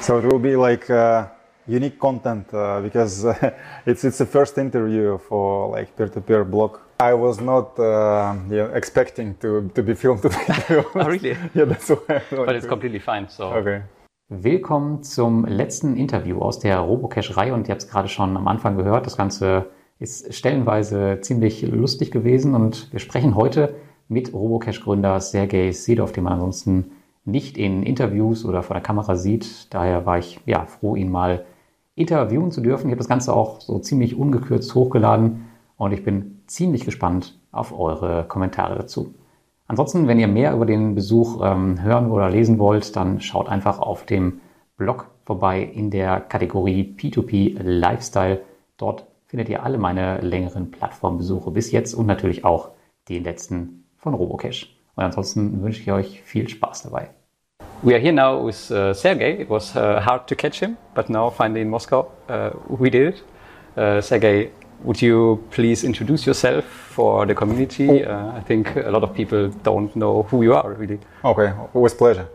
So it will be like uh, unique content uh, because uh, it's it's the first interview for like peer-to-peer blog. I was not uh, yeah, expecting to, to be filmed today. oh, really? yeah, that's why. But it's completely fine. So. Okay. Willkommen zum letzten Interview aus der Robocash-Reihe und ihr habt es gerade schon am Anfang gehört. Das Ganze ist stellenweise ziemlich lustig gewesen und wir sprechen heute mit Robocash-Gründer Sergei Sedov, den man ansonsten nicht in Interviews oder vor der Kamera sieht. Daher war ich ja froh, ihn mal interviewen zu dürfen. Ich habe das Ganze auch so ziemlich ungekürzt hochgeladen und ich bin ziemlich gespannt auf eure Kommentare dazu. Ansonsten, wenn ihr mehr über den Besuch ähm, hören oder lesen wollt, dann schaut einfach auf dem Blog vorbei in der Kategorie P2P Lifestyle. Dort findet ihr alle meine längeren Plattformbesuche bis jetzt und natürlich auch den letzten von Robocash. Und ansonsten wünsche ich euch viel Spaß dabei. We are here now with uh, Sergey. It was uh, hard to catch him, but now finally in Moscow uh, we did it. Uh, Sergey, would you please introduce yourself for the community? Oh. Uh, I think a lot of people don't know who you are really. Okay, with pleasure.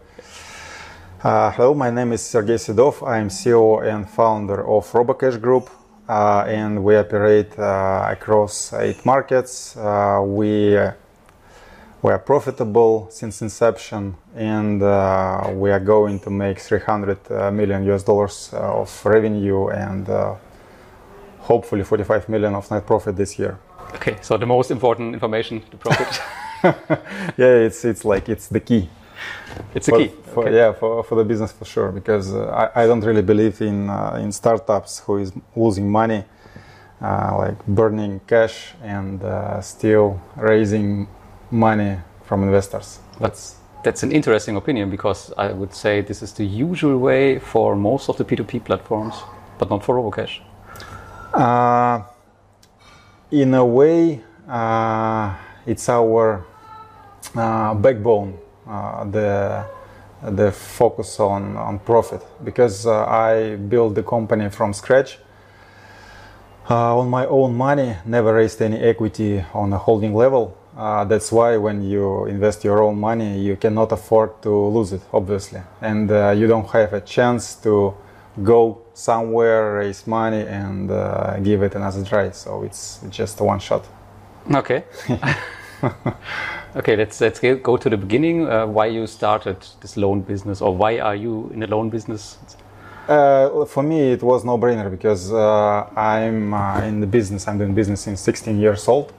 Uh, hello, my name is Sergey Sedov. I'm CEO and founder of Robocash Group, uh, and we operate uh, across eight markets. Uh, we we are profitable since inception, and uh, we are going to make 300 uh, US dollars uh, of revenue and uh, hopefully 45 million of net profit this year. Okay, so the most important information, the profit. yeah, it's it's like it's the key. it's the key. For, Okay. Yeah, for, for the business for sure. Because uh, I, I don't really believe in uh, in startups who is losing money, uh, like burning cash and uh, still raising money from investors. That's That's an interesting opinion because I would say this is the usual way for most of the P2P platforms, but not for Robocash. uh, in a way uh, it's our uh, backbone. Uh, the the focus on, on profit because uh, I built the company from scratch uh, on my own money, never raised any equity on a holding level. Uh, that's why when you invest your own money, you cannot afford to lose it, obviously, and uh, you don't have a chance to go somewhere, raise money, and uh, give it another try. So it's just one shot. Okay. okay, let's let's go to the beginning. Uh, why you started this loan business, or why are you in the loan business? Uh, for me, it was no-brainer because uh, I'm uh, in the business. I'm doing business since 16 years old.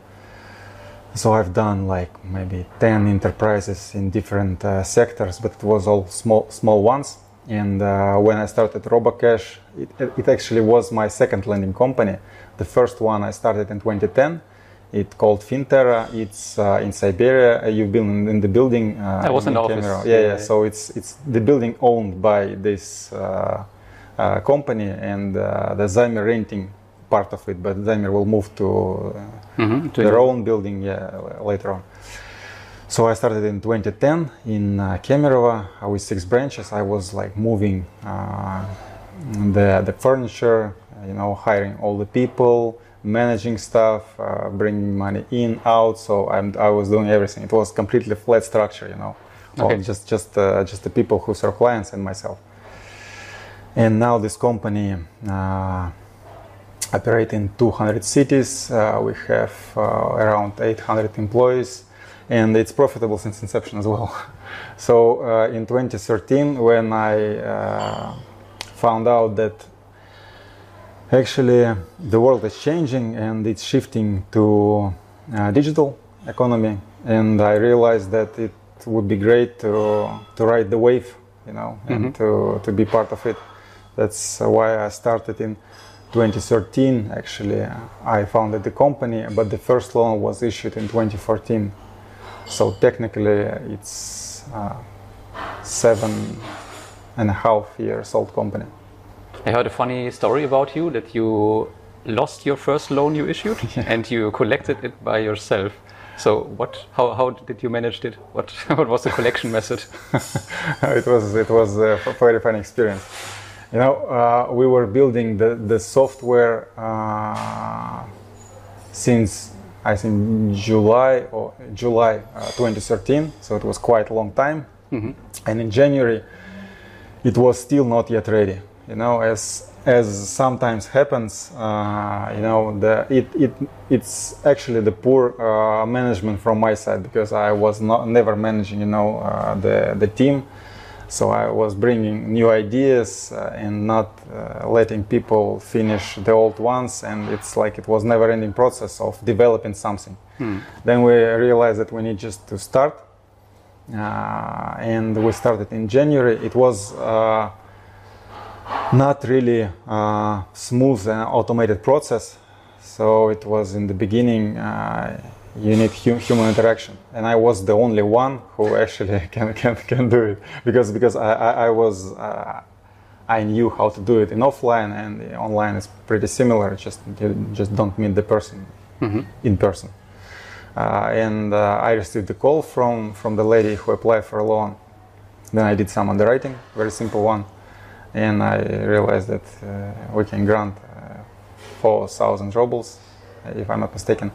So I've done like maybe 10 enterprises in different uh, sectors, but it was all small, small ones. And uh, when I started Robocash, it, it actually was my second lending company. The first one I started in 2010. It called Finterra. It's uh, in Siberia. Uh, You've been in, the building. Uh, I was in the office. Yeah, Yeah, yeah. yeah. So it's it's the building owned by this uh, uh, company, and uh, the Zaymer renting part of it. But Zaymer will move to uh, Mhm, to their the- own building yeah, later on. So I started in 2010 in uh, Kemerovo uh, with six branches. I was like moving uh, the the furniture, you know, hiring all the people, managing stuff, uh, bringing money in, out. So I'm, I was doing everything. It was completely flat structure, you know, Okay. just just uh, just the people who serve clients and myself. And now this company. Operate in 200 cities. Uh, we have uh, around 800 employees, and it's profitable since inception as well. so uh, in 2013, when I uh, found out that actually the world is changing and it's shifting to uh, digital economy, and I realized that it would be great to to ride the wave, you know, and to to be part of it. That's why I started in 2013. Actually, I founded the company, but the first loan was issued in 2014. So technically, it's uh, seven and a half years old company. I heard a funny story about you that you lost your first loan you issued and you collected it by yourself. So what? How, how did you manage it? What what was the collection method? it was it was a very fun experience. You know, uh, we were building the the software uh, since I think July or July uh, 2013. So it was quite a long time. And in January, it was still not yet ready. You know, as as sometimes happens, uh, you know, the it, it it's actually the poor uh, management from my side because I was not never managing, you know, uh, the the team. So I was bringing new ideas uh, and not uh, letting people finish the old ones, and it's like it was never-ending process of developing something. Then we realized that we need just to start, uh, and we started in January. It was uh, not really uh, smooth and automated process, so it was in the beginning. Uh, you need hu- human interaction, and I was the only one who actually can can, can do it because because I I, I was. Uh, I knew how to do it in offline and online is pretty similar. Just you just don't meet the person in person. Uh, and uh, I received a call from from the lady who applied for a loan. Then I did some underwriting, very simple one, and I realized that uh, we can grant uh, four thousand rubles, if I'm not mistaken.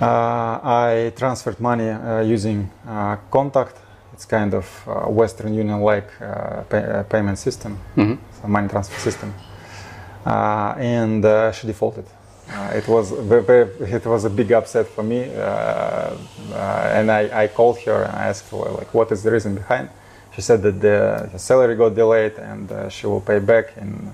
Uh, I transferred money uh, using uh, Contact. It's kind of Western Union-like uh, pay- uh, payment system, so money transfer system, uh, and uh, she defaulted. Uh, it was very, very, it was a big upset for me, uh, uh, and I, I called her and I asked her like what is the reason behind. She said that the, the salary got delayed and uh, she will pay back in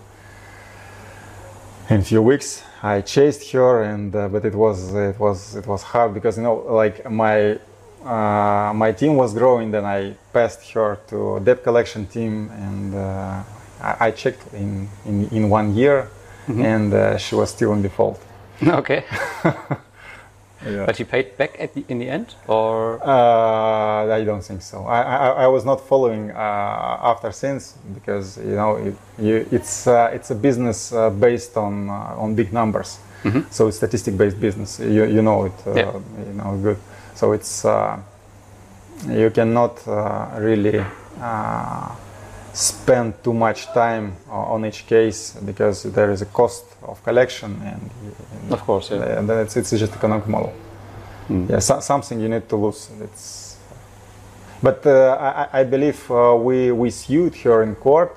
in few weeks. I chased her, and uh, but it was it was it was hard because you know like my uh, my team was growing. Then I passed her to debt collection team, and uh, I, I checked in, in in one year, and uh, she was still in default. okay. Yeah. But you paid back at the, in the end, or Uh, I don't think so. I, I, I was not following uh, after since because you know it, you, it's uh, it's a business uh, based on uh, on big numbers. So it's statistic based business. You, you know it. Uh, Yeah. You know good. So it's uh, you cannot uh, really uh, spend too much time on each case because there is a cost of collection and. of course, yeah. And then it's, it's just economic model. Yeah, so, something you need to lose. It's, but uh, I, I believe uh, we, we sued her in court,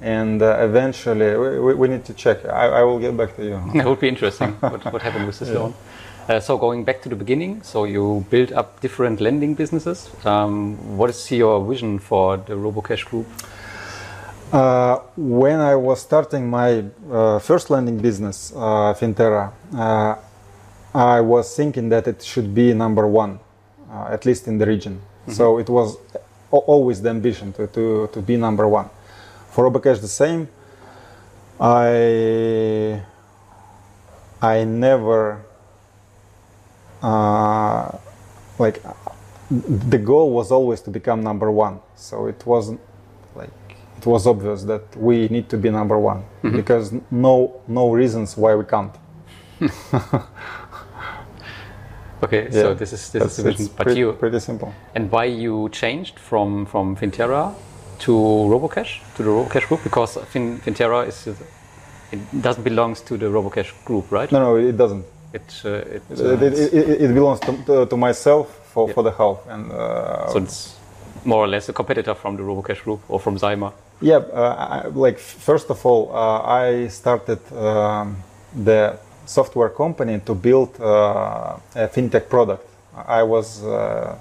and uh, eventually we, we, we need to check. I, I will get back to you. That would be interesting. what, what happened with this loan? Uh, so going back to the beginning, so you built up different lending businesses. Um, what is your vision for the RoboCash Group? Uh, when I was starting my uh, first lending business, uh, Finterra, uh, I was thinking that it should be number one, uh, at least in the region. So it was always the ambition to, to, to be number one. For Robocash, the same. I I never uh, like the goal was always to become number one. So it wasn't it was obvious that we need to be number one because no no reasons why we can't. Okay, so this is this is the vision. But pretty, you pretty simple. and why you changed from from Finterra to RoboCash to the RoboCash Group because fin, Finterra is it doesn't belongs to the RoboCash Group, right? No, no, it doesn't. It, uh, it, uh, it, it, it belongs to, to, to myself for, Yeah. for the half and uh, so it's more or less a competitor from the RoboCash Group or from Zaymer. Yeah, uh, I, like first of all, uh, I started um, the software company to build uh, a fintech product. I was uh,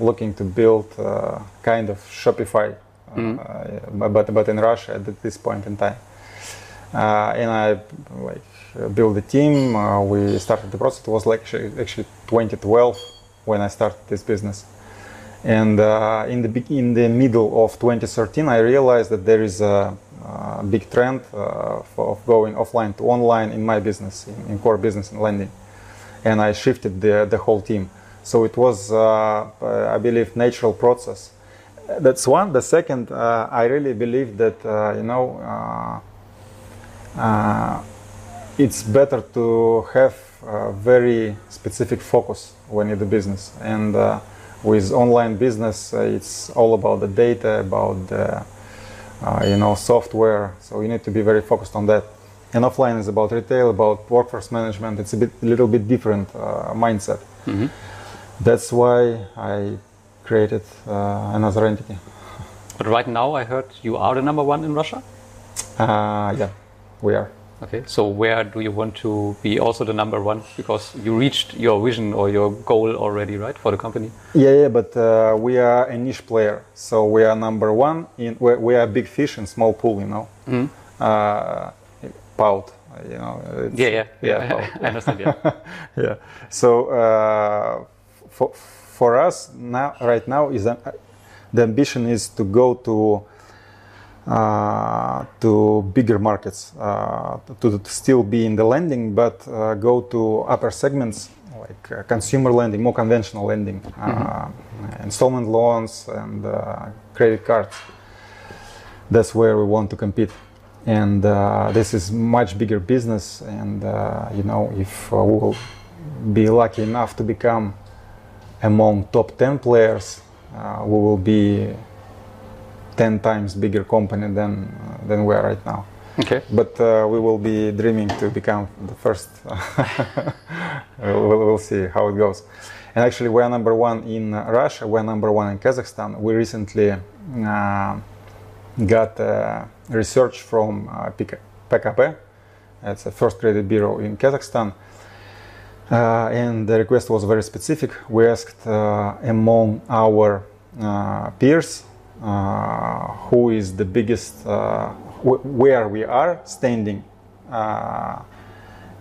looking to build uh, kind of Shopify, uh, but but in Russia at this point in time. Uh, and I like built the team. Uh, we started the process. It was like actually, actually 2012 when I started this business. And uh, in the in the middle of 2013, I realized that there is a, uh big trend uh, of going offline to online in my business, in, in core business and lending, and I shifted the the whole team. So it was, uh, I believe, natural process. That's one. The second, uh, I really believe that uh, you know. Uh, uh, it's better to have a very specific focus when you do business. And uh, with online business, uh, it's all about the data, about the uh, you know software. So you need to be very focused on that. And offline is about retail, about workforce management. It's a bit, a little bit different uh, mindset. That's why I created uh, another entity. But right now, I heard you are the number one in Russia. Uh, yeah, we are. Okay, so where do you want to be also the number one? Because you reached your vision or your goal already, right, for the company? Yeah, yeah, but uh, we are a niche player, so we are number one in. We, we are big fish in small pool, you know. Mm-hmm. Uh, pout, you know. Yeah, yeah, yeah. I understand. Yeah. yeah. So uh, for for us now, right now, is uh, the ambition is to go to uh, to bigger markets, uh, to, to still be in the lending, but uh, go to upper segments like uh, consumer lending, more conventional lending, uh, installment loans, and uh, credit cards. That's where we want to compete. And uh, this is much bigger business. And uh, you know, if uh, we will be lucky enough to become among top 10 players, uh, we will be 10 times bigger company than uh, than we are right now. Okay. But uh, we will be dreaming to become the first. we'll, we'll see how it goes. And actually, we're number one in uh, Russia. We're number one in Kazakhstan. We recently uh, got uh, research from uh, PK PKB. It's a first credit bureau in Kazakhstan. Uh, and the request was very specific. We asked uh, among our uh, peers uh, who is the biggest, uh, wh- where we are standing uh,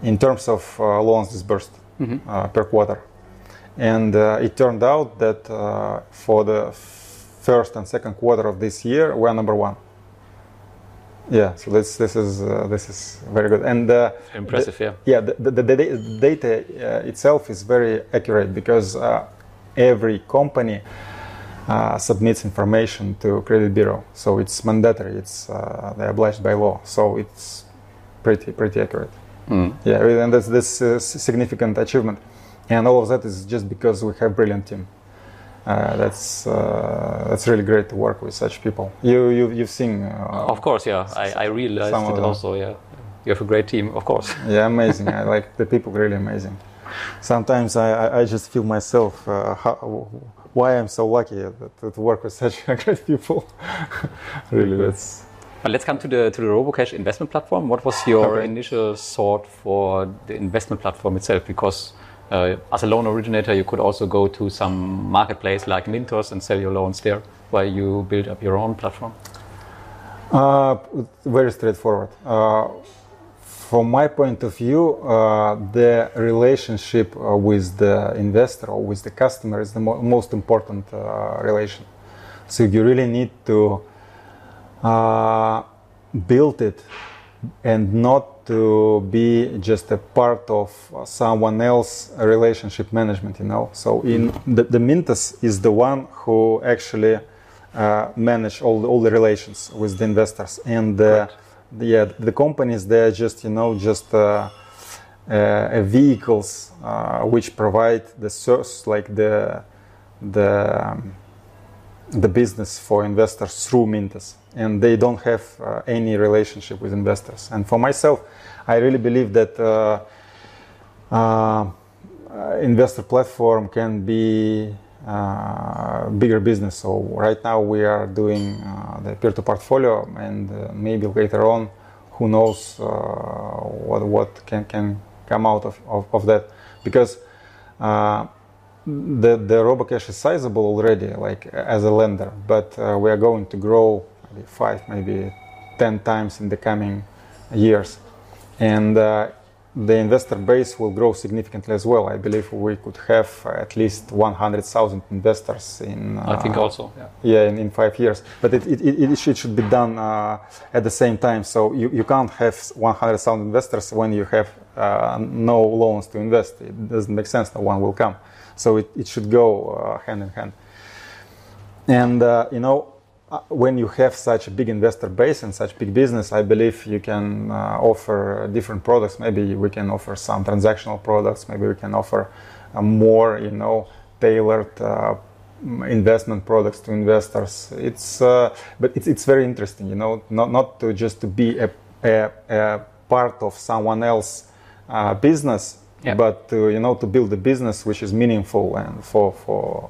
in terms of uh, loans disbursed uh, per quarter. And uh, it turned out that uh, for the first and second quarter of this year, we're number one. Yeah, so this this is uh, this is very good. And uh, Impressive, the- yeah. yeah, the, the, the, the data uh, itself is very accurate because uh, every company uh, submits information to credit bureau, so it's mandatory. It's uh, they're obliged by law, so it's pretty pretty accurate. Mm. Yeah, and that's this uh, significant achievement, and all of that is just because we have brilliant team. Uh, that's uh, that's really great to work with such people. You you you've seen. Uh, Of course, yeah. I, I realized it also. Yeah. You have a great team, of course. Yeah, amazing. I like the people really amazing. Sometimes I, I, I just feel myself uh, how, why I'm so lucky that, to work with such great people. really, that's But let's come to the to the RoboCash investment platform. What was your Okay. initial thought for the investment platform itself? Because uh, as a loan originator, you could also go to some marketplace like Mintos and sell your loans there, while you build up your own platform. uh, very straightforward. Uh, from my point of view, uh, the relationship uh, with the investor or with the customer is the mo- most important uh, relation. So you really need to uh, build it and not to be just a part of someone else relationship management you know so in the, the Mintos is the one who actually uh, manage all the, all the relations with the investors and uh, the, yeah the companies they're just you know just uh, uh, vehicles uh, which provide the source like the the um, the business for investors through Mintos, and they don't have uh, any relationship with investors. And for myself, I really believe that uh, uh, investor platform can be uh, bigger business. So right now we are doing uh, the peer-to portfolio, and uh, maybe later on, who knows uh, what what can can come out of of, of that because. Uh, the the RoboCash is sizable already, like as a lender, but uh, we are going to grow maybe five, maybe ten times in the coming years, and the investor base will grow significantly as well. I believe we could have at least 100,000 investors in. Uh, I think also. Yeah. yeah, in, in five years. But it, it, it, it should, be done uh, at the same time. So you, you can't have 100,000 investors when you have uh, no loans to invest. It doesn't make sense. No one will come. So it, it should go uh, hand in hand. And uh, you know, uh, when you have such a big investor base and such big business, I believe you can uh, offer different products. Maybe we can offer some transactional products. Maybe we can offer uh, more, you know, tailored uh, investment products to investors. It's uh, but it's, it's very interesting, you know, not not to just to be a, a, a part of someone else uh, business, Yeah. but to you know to build a business which is meaningful and for for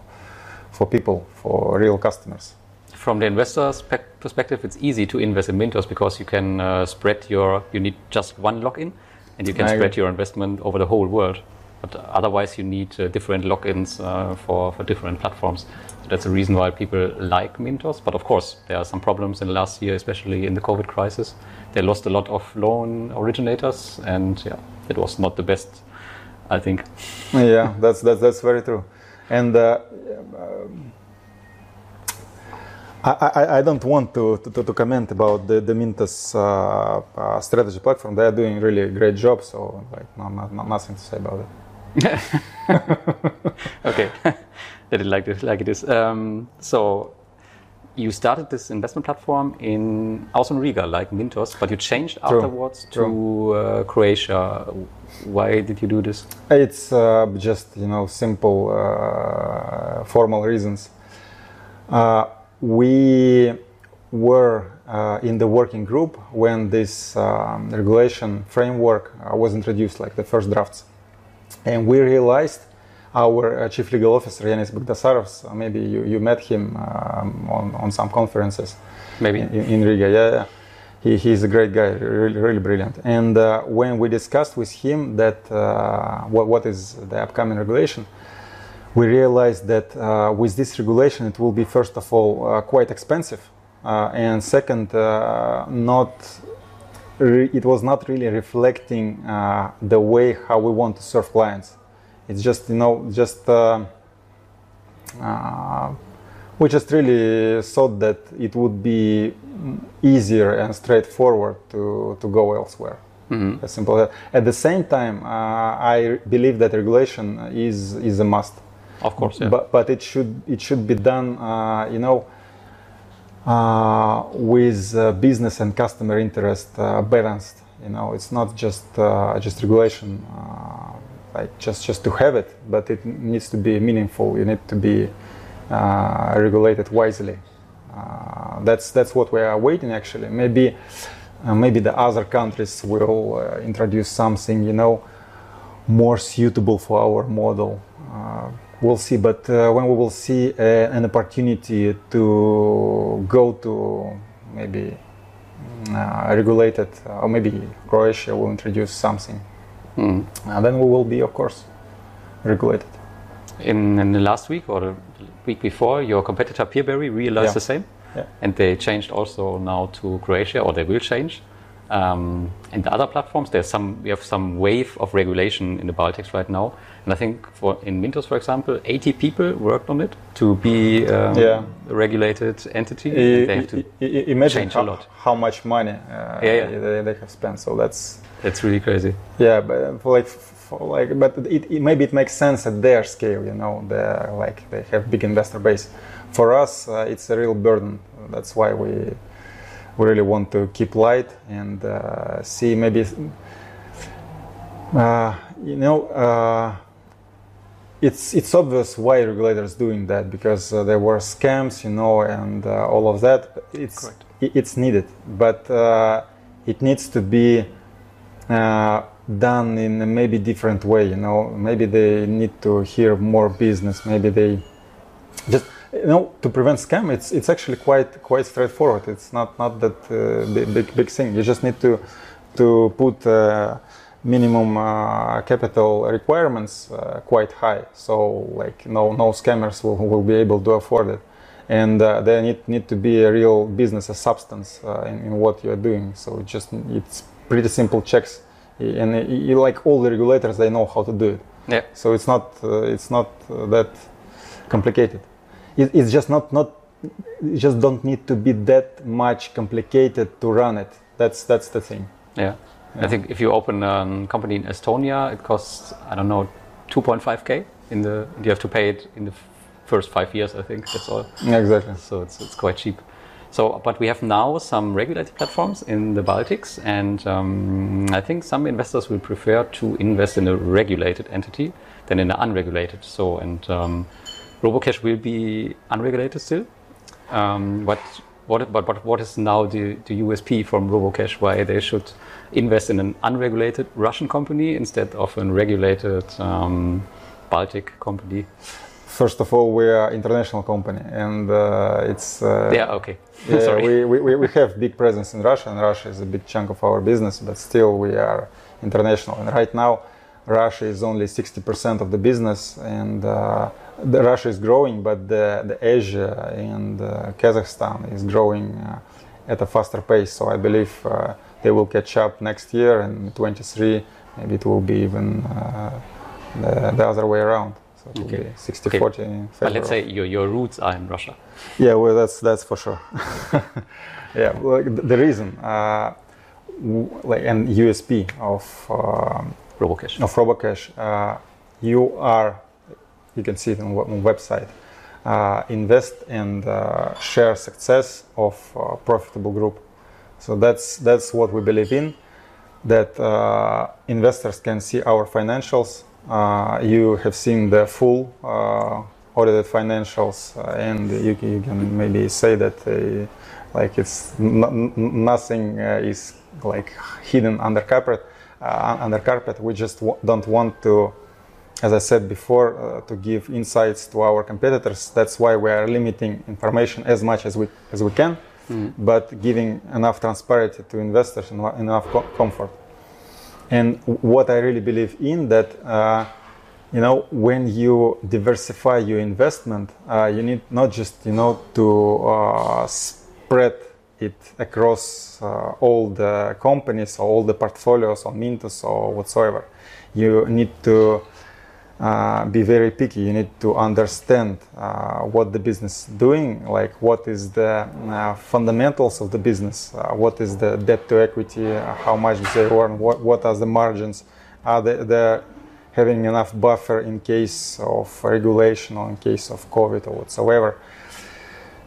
for people, for real customers. From the investor's pe- perspective, it's easy to invest in Mintos because you can uh, spread your, you need just one login and you can I spread agree. your investment over the whole world. But otherwise, you need uh, different logins uh, for, for different platforms. So that's the reason why people like Mintos. But of course, there are some problems in the last year, especially in the COVID crisis. They lost a lot of loan originators, and yeah, it was not the best, I think. yeah, that's that's that's very true, and uh, um, I, I, I don't want to, to, to comment about the, the Mintos uh, uh, strategy platform. They are doing really great job, so like no, not, not, nothing to say about it. okay, that it like it like it is. Um, so you started this investment platform in Aus und Riga, like Mintos, but you changed True, afterwards to uh, Croatia. Why did you do this? It's uh, just you know simple uh, formal reasons. We were uh, in the working group when this um, regulation framework uh, was introduced, like the first drafts, and we realized our uh, chief legal officer Yanis Bagdasarovs. Uh, maybe you, you met him um, on, on some conferences Maybe. in, in Riga. Yeah, yeah. He, he's a great guy, really, really brilliant. And uh, when we discussed with him that uh, what, what is the upcoming regulation, we realized that uh, with this regulation it will be first of all uh, quite expensive, uh, and second, uh, not re- it was not really reflecting uh, the way how we want to serve clients. It's just you know just. Uh, uh, we just really thought that it would be easier and straightforward to, to go elsewhere. Mhm. As simple. At the same time, uh, I believe that regulation is is a must, Of course, yeah. but but it should it should be done, uh, you know, uh, with uh, business and customer interest uh, balanced. You know, it's not just uh, just regulation, uh, like just just to have it, but it needs to be meaningful. You need to be regulated wisely. That's that's what we are waiting. Actually, maybe maybe the other countries will introduce something, you know, more suitable for our model. Uh, we'll see. But uh, when we will see uh, an opportunity to go to maybe uh, regulated, or maybe Croatia will introduce something, Mhm. uh, then we will be, of course, regulated. In, in the last week or the week before, your competitor Peerberry realized Yeah. the same, Yeah. and they changed also now to Croatia, or they will change. Um, and the other platforms, there's some we have some wave of regulation in the Baltics right now, and I think for in Mintos, for example, 80 people worked on it to be um, Yeah. a regulated entity. I- they have to, I- I- imagine change a how, lot. how much money uh, Yeah, yeah. They, they have spent. So that's that's really crazy. yeah, but for like for like, but it, it maybe it makes sense at their scale. You know, they like they have big investor base. For us, uh, it's a real burden. That's why we we really want to keep light and uh, see maybe uh, you know. Uh, it's it's obvious why regulators doing that because uh, there were scams, you know, and uh, all of that. It's Correct. it's needed, but uh, it needs to be uh, done in a maybe different way. You know, maybe they need to hear more business. Maybe they just you know to prevent scam. It's it's actually quite quite straightforward. It's not not that uh, big, big big thing. You just need to to put. Uh, minimum uh, capital requirements uh, quite high so like no no scammers will, will be able to afford it and uh, there need, need to be a real business a substance uh, in, in what you're doing so it just it's pretty simple checks and uh, you like all the regulators they know how to do it Yeah. so it's not uh, it's not that complicated it, it's just not not you just don't need to be that much complicated to run it that's that's the thing Yeah. I think if you open a company in Estonia, it costs I don't know 2.5k in the. You have to pay it in the first five years. I think that's all. Yeah, exactly So it's it's quite cheap. So, but we have now some regulated platforms in the Baltics, and um, I think some investors will prefer to invest in a regulated entity than in an unregulated. So, and um, RoboCash will be unregulated still. Um, but what, but, but what is now the, the USP from RoboCash? Why they should invest in an unregulated Russian company instead of a regulated um, Baltic company? First of all, we are international company, and uh, it's uh, Yeah, okay. yeah, Sorry. we, we, we- we have big presence in Russia, and Russia is a big chunk of our business, but still we are international. And right now, Russia is only 60% of the business, and uh, the Russia is growing, but the, the Asia and uh, Kazakhstan is growing uh, at a faster pace. So I believe uh, they will catch up next year, and 23 maybe it will be even uh, the, the other way around. So it will Okay. be 60 Okay. 40 in But let's say your, your roots are in Russia. yeah, well, that's that's for sure. yeah, well, the reason, uh, w- like an USP of um, Robocash. of Robocash, uh, you are, you can see it on, on website, uh, invest and uh, share success of uh, profitable group. So that's that's what we believe in. That uh, investors can see our financials. Uh, you have seen the full audited financials, and you, can- you can maybe say that like it's n- nothing is like hidden under carpet. Under carpet, we just w- don't want to as I said before, uh, to give insights to our competitors. That's why we are limiting information as much as we as we can, but giving enough transparency to investors and enough co- comfort. And what I really believe in that, uh, you know, when you diversify your investment, uh, you need not just you know to uh, spread it across uh, all the companies or all the portfolios or Mintos or whatsoever. You need to uh, be very picky. You need to understand uh, what the business is doing, like what is the uh, fundamentals of the business, uh, what is the debt to equity, uh, how much they earn, what, what are the margins, are they they're having enough buffer in case of regulation or in case of COVID or whatsoever.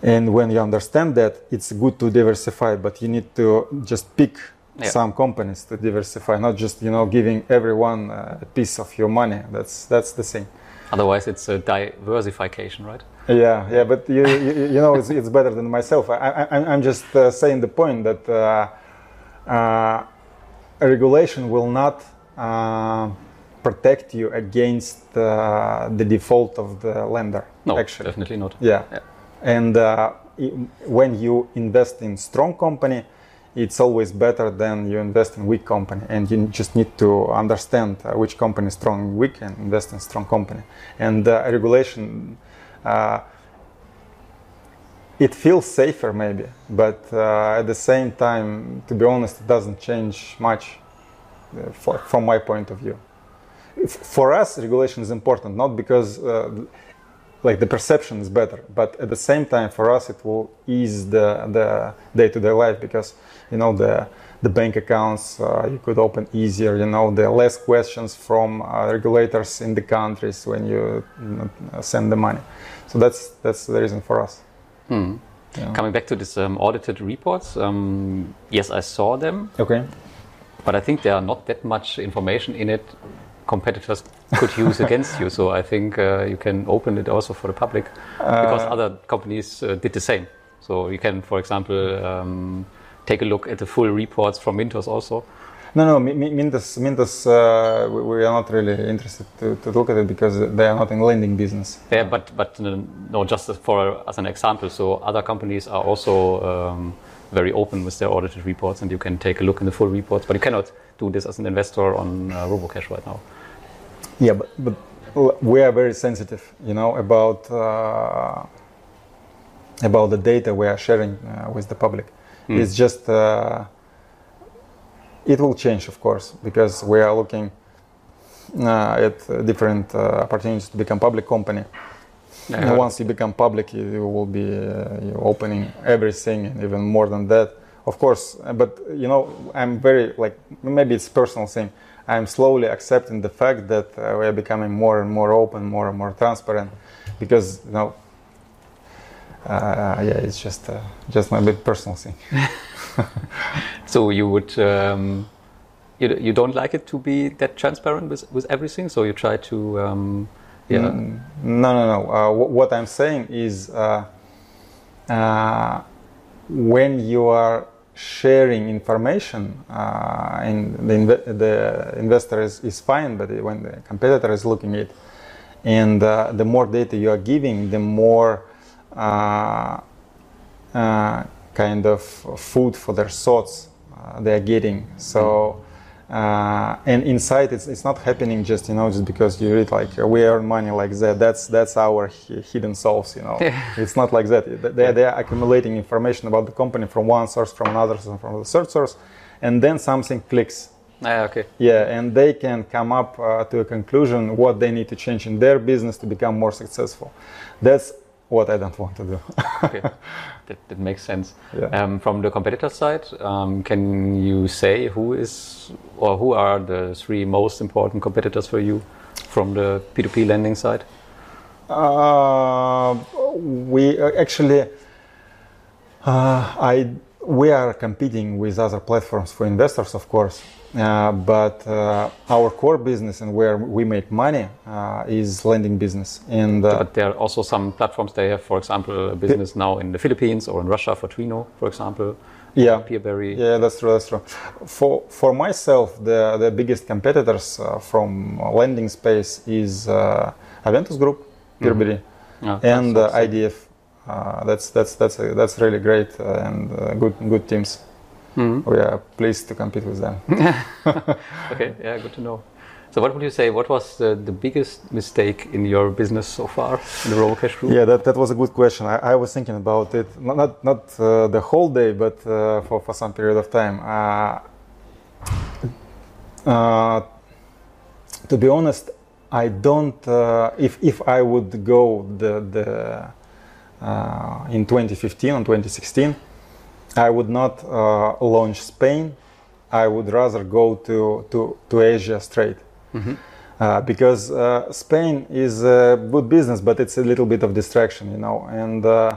And when you understand that, it's good to diversify, but you need to just pick Yeah. some companies to diversify, not just you know giving everyone uh, a piece of your money. That's that's the thing. Otherwise, it's a diversification, right? Yeah, yeah, but you you, you know it's, it's better than myself. I, I I'm- I'm just uh, saying the point that uh, uh, a regulation will not uh, protect you against uh, the default of the lender. No, actually. definitely not. Yeah. Yeah. And uh, when you invest in strong company, it's always better than you invest in weak company. And you just need to understand uh, which company is strong and weak and invest in strong company. And uh, regulation, uh, it feels safer maybe, but uh, at the same time, to be honest, it doesn't change much uh, for, from my point of view. For us, regulation is important, not because uh, like the perception is better but at the same time for us it will ease the the day-to-day life because you know the the bank accounts uh, you could open easier you know the less questions from uh, regulators in the countries when you, you know, send the money so that's that's the reason for us Hmm. Yeah. Coming back to this um, audited reports, um, yes, I saw them, okay but I think there are not that much information in it competitors could use against you. So I think uh, you can open it also for the public because other companies uh, did the same. So you can, for example, um, take a look at the full reports from Mintos also. no no Mi- Mi- mintos mintos uh, we, we are not really interested to, to look at it because they are not in lending business Yeah, but but uh, no, just as for as an example. So other companies are also um, very open with their audited reports, and you can take a look in the full reports. But you cannot do this as an investor on uh, RoboCash right now. Yeah, but, but we are very sensitive, you know, about uh, about the data we are sharing uh, with the public. It's just uh, it will change, of course, because we are looking uh, at different uh, opportunities to become public company. And once you become public, you, you will be uh, you opening everything and even more than that. Of course, but you know, I'm very like maybe it's personal thing. I'm slowly accepting the fact that uh, we are becoming more and more open, more and more transparent, because you know, uh, yeah, it's just uh, just my bit personal thing. So you would um, you, you don't like it to be that transparent with, with everything. So you try to um, yeah Mm, No, no, no. Uh, wh- what I'm saying is uh, uh, when you are sharing information uh, and the, inve- the investor is, is fine, but when the competitor is looking at it, and uh, the more data you are giving, the more uh, uh, kind of food for their thoughts uh, they are getting. So. Uh, and inside it's, it's not happening just you know just because you read like we earn money like that. That's that's our hi- hidden souls you know? It's not like that. They, they are accumulating information about the company from one source from another source from the third source and then something clicks. Ah, okay. yeah and they can come up uh, to a conclusion what they need to change in their business to become more successful. That's what i don't want to do okay. That, that makes sense. Yeah. Um, from the competitor side, um, can you say who is or who are the three most important competitors for you from the P2P lending side? Uh, we uh, actually, uh, I we are competing with other platforms for investors, of course, but uh, our core business and where we make money uh, is lending business. And uh, But there are also some platforms they have, for example, a business now in the Philippines or in Russia for Twino, for example. yeah, Peerberry. yeah, that's true. That's true. For for myself, the the biggest competitors uh, from lending space is uh, Aventus Group, Peerberry, Yeah, and uh, IDF. Uh, that's that's that's uh, that's really great uh, and uh, good good teams. We are pleased to compete with them. Okay, yeah, good to know. So, what would you say? What was the, the biggest mistake in your business so far in the RoboCash group? yeah, that, that was a good question. I, I was thinking about it not not, not uh, the whole day, but uh, for for some period of time. Uh, uh, to be honest, I don't. Uh, if if I would go the the uh, in 2015 and 2016, I would not uh, launch Spain. I would rather go to to to Asia straight. Uh, because uh, Spain is a good business, but it's a little bit of distraction, you know. And uh,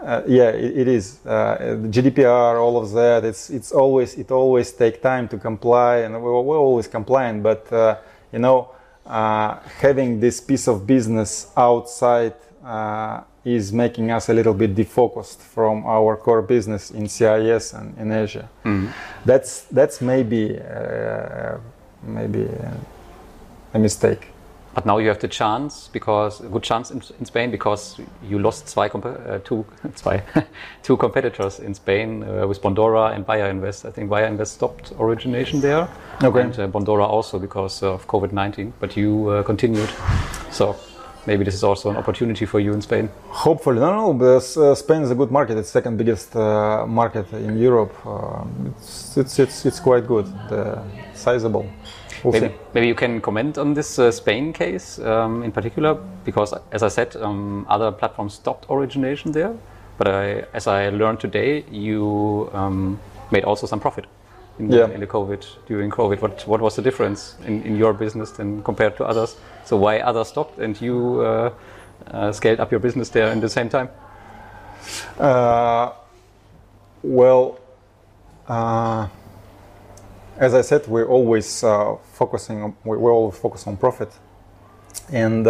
uh, yeah, it, it is uh, GDPR, all of that. It's it's always it always take time to comply, and we're, we're always compliant. But uh, you know, uh, having this piece of business outside uh, is making us a little bit defocused from our core business in CIS and in Asia. That's that's maybe uh, maybe. A mistake. But now you have the chance because a good chance in, in Spain because you lost zwei uh, two zwei two competitors in Spain uh, with Bondora and Viainvest. I think Viainvest stopped origination there, Okay. and uh, Bondora also because of COVID nineteen. But you uh, continued, so maybe this is also an opportunity for you in Spain. Hopefully, no, no. Because, uh, Spain is a good market. It's second biggest uh, market in Europe. Uh, it's, it's it's it's quite good. The sizable. We'll Maybe, maybe you can comment on this uh, Spain case um, in particular, because as I said, um, other platforms stopped origination there. But I, as I learned today, you um, made also some profit in the, Yeah. in the COVID during COVID. What what was the difference in, in your business then compared to others? So why others stopped and you uh, uh, scaled up your business there in the same time? Uh, well, uh, as I said, we're always uh, focusing. On, we- we're always focused on profit, and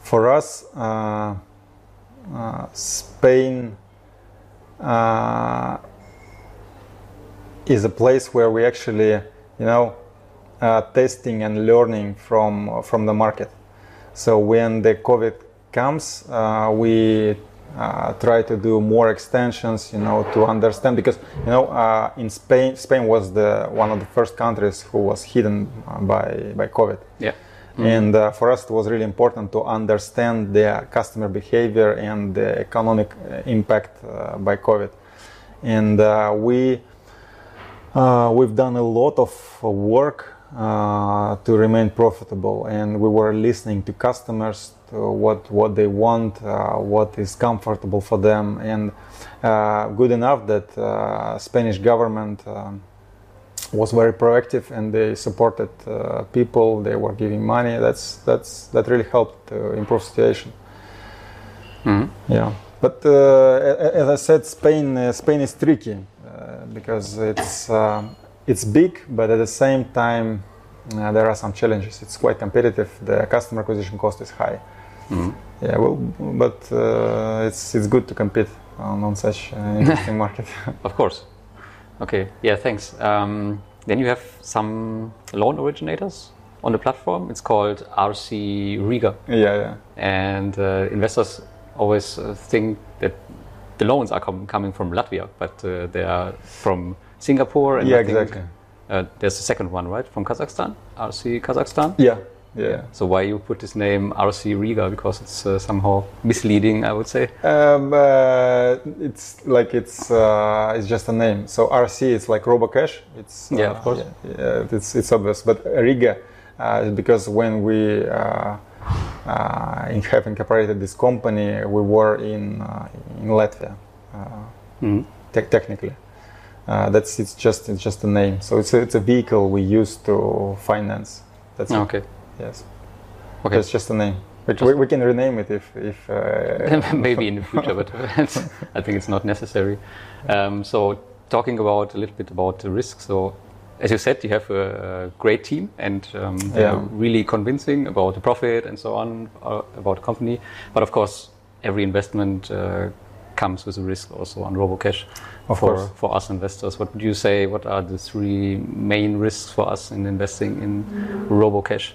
for us, Spain is a place where we actually, you know, uh, testing and learning from from the market. So when the COVID comes, uh, we uh, try to do more extensions, you know, to understand because you know uh, in Spain, Spain was the one of the first countries who was hidden by by COVID. Yeah. And uh, for us, it was really important to understand the customer behavior and the economic impact by COVID. And uh, we uh, we've done a lot of work uh, to remain profitable, and we were listening to customers, to what what they want, uh, what is comfortable for them, and uh, good enough that uh, Spanish government. Um, was very proactive and they supported uh, people. They were giving money. That's that's that really helped to improve situation. Yeah. But uh, as i said spain uh, spain is tricky uh, because it's um it's big but at the same time uh, there are some challenges it's quite competitive the customer acquisition cost is high yeah well but uh, it's it's good to compete on, on such an interesting market Of course. Okay. Yeah. Thanks. Um, then you have some loan originators on the platform. It's called RC Riga. Yeah, yeah. And uh, investors always uh, think that the loans are com- coming from Latvia, but uh, they are from Singapore. And Yeah, exactly. Uh, there's a second one, right, from Kazakhstan, RC Kazakhstan. Yeah, yeah. So why you put this name RC Riga? Because it's uh, somehow misleading, I would say. Um, uh, it's like it's uh, it's just a name. So RC is like RoboCash. It's uh, Yeah, of course. Yeah, yeah, it's it's obvious. But Riga, uh, because when we uh, uh, in- have incorporated this company, we were in uh, in Latvia, uh, Mhm. te- technically. Uh, that's it's just it's just a name. So it's a, it's a vehicle we use to finance. That's it. Okay. Yes. Okay. That's just a name. We, Just- we, we can rename it if if. Uh, maybe in the future, but I think it's not necessary. Um, so, talking about a little bit about the risk. So, as you said, you have a, a great team and um, they're Yeah. really convincing about the profit and so on uh, about the company. But of course, every investment uh, comes with a risk also on RoboCash. Of for, course. for us investors, what would you say? What are the three main risks for us in investing in RoboCash?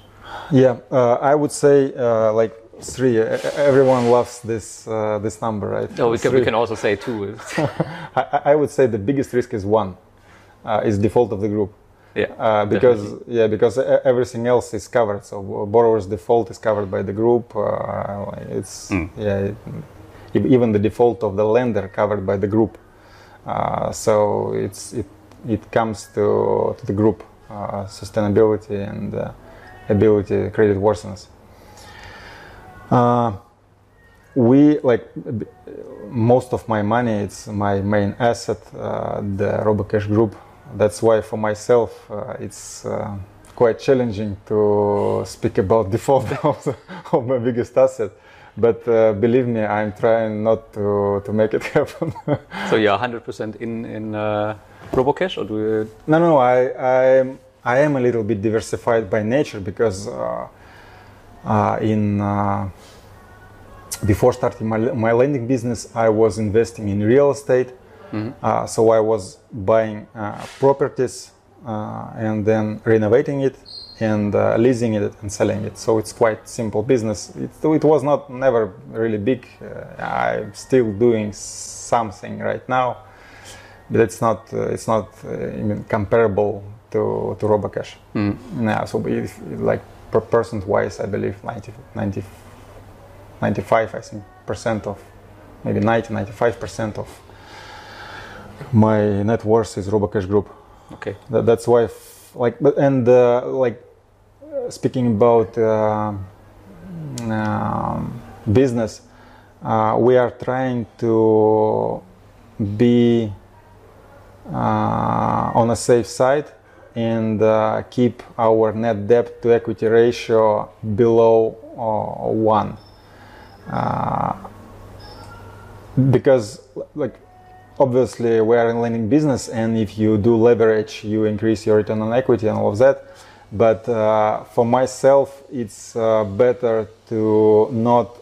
Yeah, uh, I would say uh, like three. Everyone loves this uh, this number, right? Oh, we can, we can also say two. I, I- would say the biggest risk is one, uh, is default of the group. yeah, Uh, because definitely. yeah, because everything else is covered. So borrower's default is covered by the group. Uh, it's Mm. yeah, it, even the default of the lender covered by the group. Uh, so it's it it comes to to the group uh, sustainability and uh, ability credit worthiness. We like most of my money it's my main asset the robocash group that's why for myself it's quite challenging to speak about default of my biggest asset but uh, believe me i'm trying not to, to make it happen So you're 100% in in uh, RoboCash, or do you? no no i i i am a little bit diversified by nature because uh, uh, in uh, before starting my, my lending business, I was investing in real estate. Uh, so I was buying uh, properties uh, and then renovating it and uh, leasing it and selling it. So it's quite simple business. It, it was not never really big. Uh, I'm still doing something right now, but it's not uh, it's not uh, even comparable to to RoboCash. Yeah, so if, like per percent wise, I believe 90, 90 95 I think percent of maybe 90 95 percent of my net worth is RoboCash Group. Okay. That, that's why like but and uh, like speaking about uh, um, business, uh, we are trying to be uh, on a safe side and uh, keep our net debt to equity ratio below uh, one. Uh, because like obviously we are in lending business and if you do leverage you increase your return on equity and all of that but uh, for myself it's uh, better to not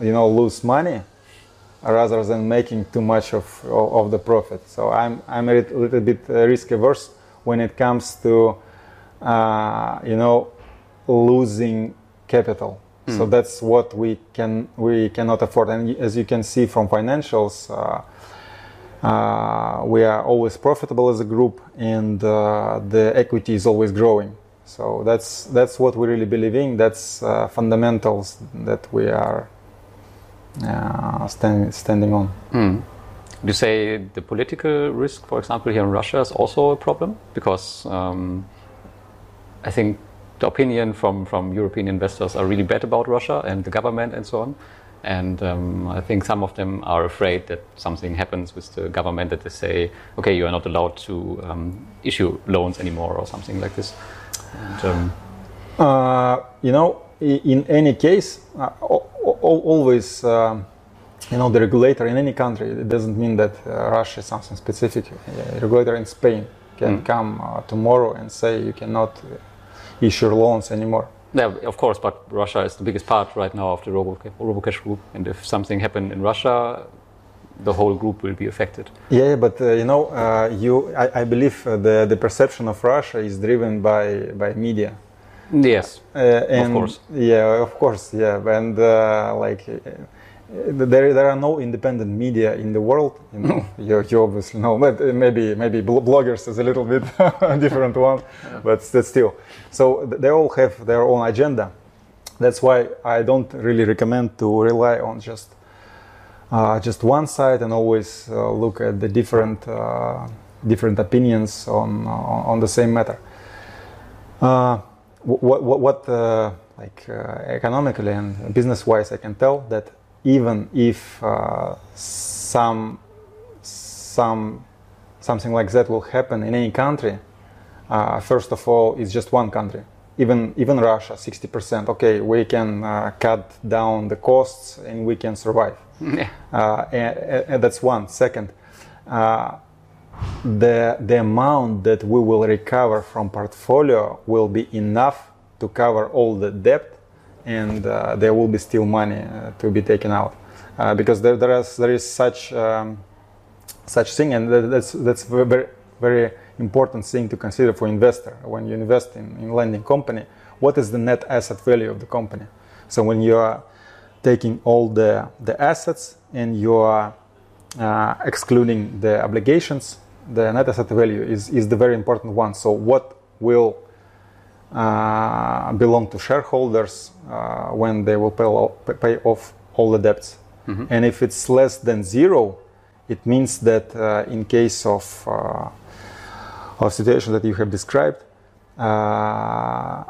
you know lose money rather than making too much of, of, the profit. So i'm, I'm a little bit uh, risk averse when it comes to uh, you know losing capital. So that's what we can we cannot afford. And as you can see from financials uh, uh, we are always profitable as a group and uh, the equity is always growing so that's that's what we really believe in that's uh, fundamentals that we are uh, stand, standing on. Would you say the political risk, for example, here in Russia is also a problem? Because um, I think the opinion from, from European investors are really bad about Russia and the government and so on. And um, I think some of them are afraid that something happens with the government that they say, okay, you are not allowed to um, issue loans anymore or something like this. Um, Uh, you know, in any case, uh, al- al- always, um, you know, the regulator in any country, it doesn't mean that uh, Russia is something specific. A regulator in Spain can Mm. come uh, tomorrow and say you cannot uh, issue loans anymore. Yeah, of course, but Russia is the biggest part right now of the Roboca- Robocash group, and if something happened in Russia, the whole group will be affected. Yeah, but uh, you know, uh, you, I, I believe uh, the the perception of Russia is driven by by media. Yes, uh, and course. yeah, of course, yeah, and uh, like uh, there there are no independent media in the world. You know, you, you obviously know, but maybe maybe bloggers is a little bit different one, but st- still. So they all have their own agenda. That's why I don't really recommend to rely on just just one side and always uh, look at the different uh, different opinions on on, the same matter. Uh, what what, what uh, like uh, economically and business wise, I can tell that even if uh, some some something like that will happen in any country, uh, first of all, it's just one country. Even even Russia, 60%. Okay, we can uh, cut down the costs and we can survive. Yeah, Uh, and, and that's one. Second, uh, the the amount that we will recover from portfolio will be enough to cover all the debt, and uh, there will be still money uh, to be taken out uh, because there there is there is such um, such thing, and that- that's that's very very important thing to consider for investor when you invest in in lending company. What is the net asset value of the company? So when you are taking all the the assets and you are uh, excluding the obligations, the net asset value is is the very important one. So what will uh, belong to shareholders uh, when they will pay, o- pay off all the debts. And if it's less than zero, it means that uh, in case of uh, of situation that you have described, uh,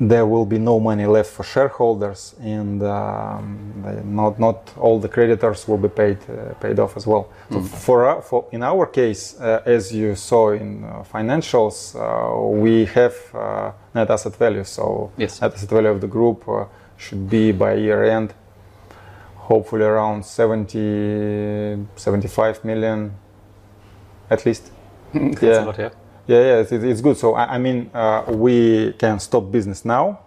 there will be no money left for shareholders, and um, not not all the creditors will be paid uh, paid off as well. So for, our- for in our case, uh, as you saw in uh, financials, uh, we have uh, net asset value. So Yes. net asset value of the group uh, should be by year end, hopefully around 70, 75 million, at least. that's Yeah. lot. Yeah. Yeah, yeah, it's, it's good. So I, I mean, uh, we can stop business now.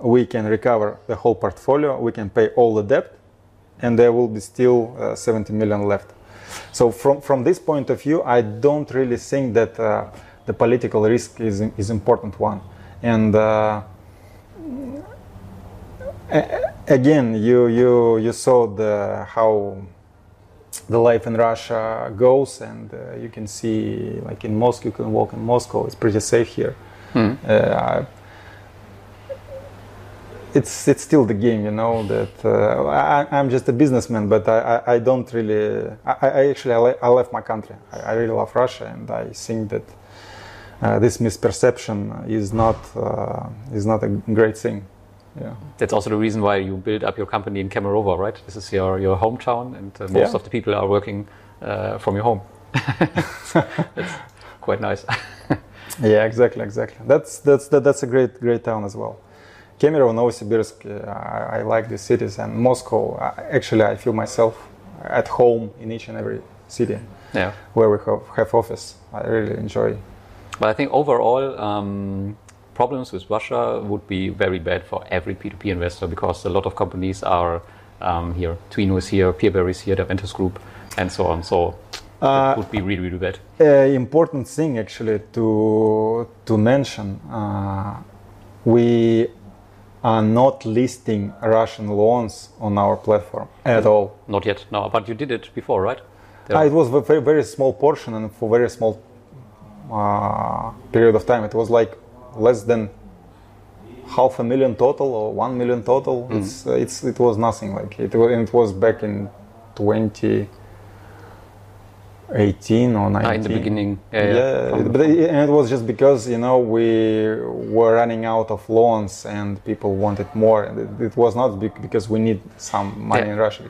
We can recover the whole portfolio. We can pay all the debt, and there will be still uh, 70 million left. So from from this point of view, I don't really think that uh, the political risk is is important one. And uh, again, you you you saw the how the life in Russia goes, and uh, you can see, like in Moscow, you can walk in Moscow. It's pretty safe here. Uh, it's it's still the game, you know. That uh, I, I'm just a businessman, but I, I, I don't really. I, I actually I, le- I left my country. I, I really love Russia, and I think that uh, this misperception is not uh, is not a great thing. Yeah. That's also the reason why you built up your company in Kemerovo, right? This is your, your hometown, and uh, most Yeah. of the people are working uh, from your home. That's quite nice. Yeah, exactly, exactly. That's that's that, that's a great great town as well. Kemerovo, Novosibirsk, uh, I, I like these cities, and Moscow. Uh, actually, I feel myself at home in each and every city yeah. where we have, have office. I really enjoy. But I think overall, um, problems with Russia would be very bad for every P2P investor because a lot of companies are um, here. Twino is here, Peerberry is here, the Aventus Group, and so on. So Uh, it would be really, really bad. Important thing actually to to mention. Uh, we are not listing Russian loans on our platform at all. Not yet, no. But you did it before, right? Ah, it was a very, very small portion and for very small uh, period of time. It was like less than half a million total or one million total. It's, uh, it's it was nothing like it was. It was back in 2018 or 19. Ah, in the beginning. Yeah, Yeah, yeah. From- but it, and it was just because you know we were running out of loans and people wanted more. And it, it was not bec- because we need some money Yeah. in Russia,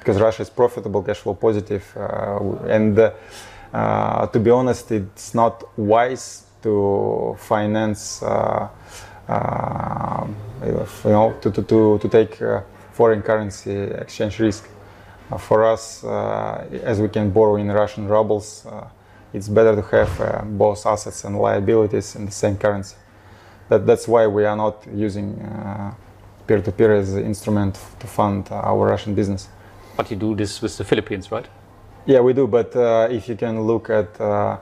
because Russia is profitable, cash flow positive, uh, and uh, uh, to be honest, it's not wise to finance. Uh, uh, you know, to to to, to take uh, foreign currency exchange risk. Uh, for us, uh, as we can borrow in Russian rubles, uh, it's better to have uh, both assets and liabilities in the same currency. That, that's why we are not using uh, peer-to-peer as an instrument to fund our Russian business. But you do this with the Philippines, right? Yeah, we do. But uh, if you can look at uh, uh,